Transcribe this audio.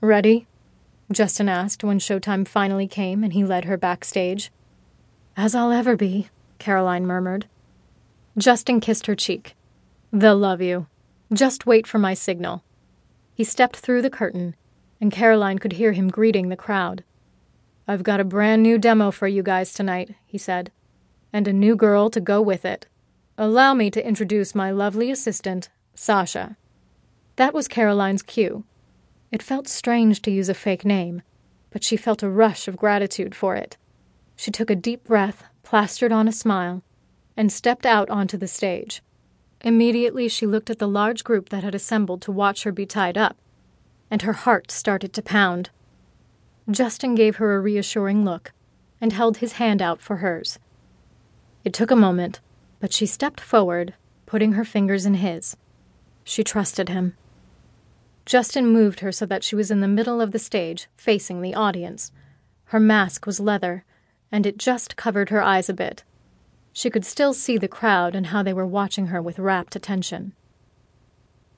Ready? Justin asked when showtime finally came and he led her backstage. As I'll ever be, Caroline murmured. Justin kissed her cheek. They'll love you. Just wait for my signal. He stepped through the curtain, and Caroline could hear him greeting the crowd. I've got a brand new demo for you guys tonight, he said, and a new girl to go with it. Allow me to introduce my lovely assistant, Sasha. That was Caroline's cue. It felt strange to use a fake name, but she felt a rush of gratitude for it. She took a deep breath, plastered on a smile, and stepped out onto the stage. Immediately, she looked at the large group that had assembled to watch her be tied up, and her heart started to pound. Justin gave her a reassuring look and held his hand out for hers. It took a moment, but she stepped forward, putting her fingers in his. She trusted him. Justin moved her so that she was in the middle of the stage, facing the audience. Her mask was leather, and it just covered her eyes a bit. She could still see the crowd and how they were watching her with rapt attention.